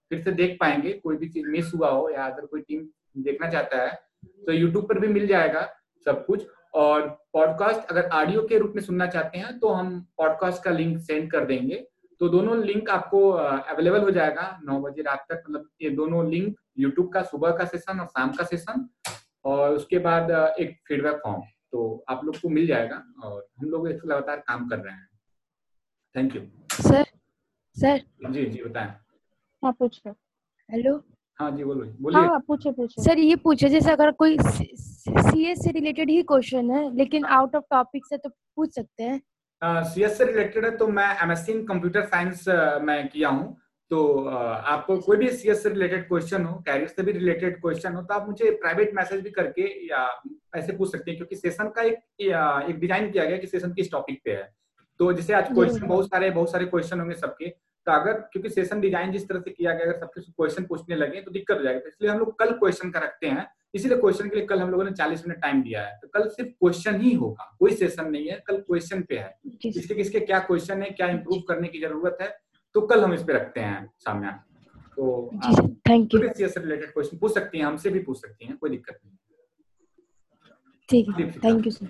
फिर से देख पाएँगे, कोई भी चीज़ मिस हुआ हो या अगर कोई टीम देखना चाहता है तो यूट्यूब पर भी मिल जाएगा सब कुछ। और पॉडकास्ट अगर ऑडियो के रूप में सुनना चाहते हैं तो हम पॉडकास्ट का लिंक सेंड कर देंगे। तो दोनों लिंक आपको अवेलेबल हो जाएगा नौ बजे रात तक। मतलब ये दोनों लिंक यूट्यूब का सुबह का सेशन और शाम का सेशन और उसके बाद एक फीडबैक फॉर्म तो आप लोग को मिल जाएगा और हम लोग इस लगातार काम कर रहे हैं। Thank you sir sir. जी जी बताएँ। हाँ पूछ। हेलो? हाँ जी बोलो बोलिए। हाँ पूछे पूछे। सर ये पूछे जैसे अगर कोई सीएस से रिलेटेड ही क्वेश्चन है लेकिन आउट ऑफ़ टॉपिक से तो पूछ सकते हैं। सी एस से रिलेटेड है तो मैं एमएससी इन कंप्यूटर साइंस मैं किया हूँ। तो uh, आपको कोई भी सी एस से रिलेटेड क्वेश्चन हो कैरियर से भी रिलेटेड क्वेश्चन हो तो आप मुझे प्राइवेट मैसेज भी करके या ऐसे पूछ सकते हैं क्योंकि सेशन का एक एक डिज़ाइन किया गया कि सेशन किस टॉपिक पे है। तो जैसे आज क्वेश्चन बहुत सारे बहुत सारे क्वेश्चन होंगे सबके तो अगर क्योंकि सेशन डिज़ाइन जिस तरह से किया गया अगर सबके क्वेश्चन पूछने लगे तो दिक्कत हो जाएगी। तो इसलिए हम लोग कल क्वेश्चन का रखते हैं। इसीलिए क्वेश्चन के लिए कल हम लोगों ने 40 मिनट टाइम दिया है। तो कल सिर्फ़ क्वेश्चन ही होगा कोई सेशन नहीं है कल क्वेश्चन पे है। किसके किसके क्या क्वेश्चन है क्या इम्प्रूव करने की ज़रूरत है तो कल हम इस पे रखते हैं सामने। तो थैंक यू से रिलेटेड क्वेश्चन पूछ सकती हैं हमसे भी पूछ सकती हैं कोई दिक्कत नहीं। ठीक है। थैंक यू सर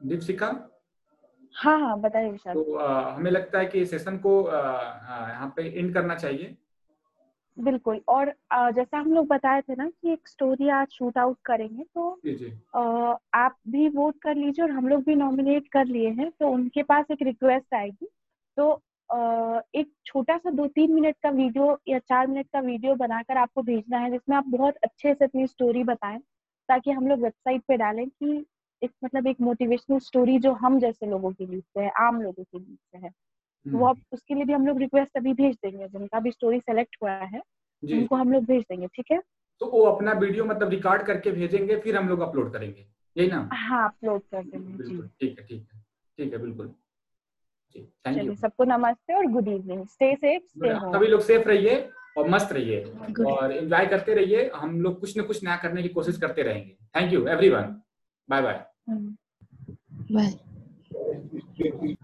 दीपशिका हाँ हाँ बताइए तो आ, हमें लगता है कि सेशन को यहाँ पे एंड करना चाहिए। बिल्कुल और जैसा हम लोग बताए थे ना कि एक स्टोरी आज शूट आउट करेंगे तो जी जी। आ, आप भी वोट कर लीजिए और हम लोग भी नॉमिनेट कर लिए हैं तो उनके पास एक रिक्वेस्ट आएगी। तो एक छोटा सा दो तीन मिनट का वीडियो या चार मिनट का वीडियो बनाकर आपको भेजना है जिसमें आप बहुत अच्छे से अपनी स्टोरी बताएँ ताकि हम लोग वेबसाइट पे डालें कि एक मतलब एक मोटिवेशनल स्टोरी जो हम जैसे लोगों के बीच से है आम लोगों के बीच से है। वो अब उसके लिए भी हम लोग रिक्वेस्ट अभी भेज देंगे। जिनका भी स्टोरी सेलेक्ट हुआ है उनको हम लोग भेज देंगे ठीक है? तो वो अपना वीडियो मतलब रिकॉर्ड करके भेजेंगे फिर हम लोग अपलोड करेंगे। यही ना? हाँ अपलोड कर देंगे ठीक है ठीक है ठीक है बिल्कुल। चलिए सबको नमस्ते और good evening stay safe stay सभी लोग सेफ़ रहिए और मस्त रहिए। और एंजॉय करते रहिए। हम लोग कुछ ना कुछ नया करने की कोशिश करते रहेंगे। Thank you everyone bye bye Bye.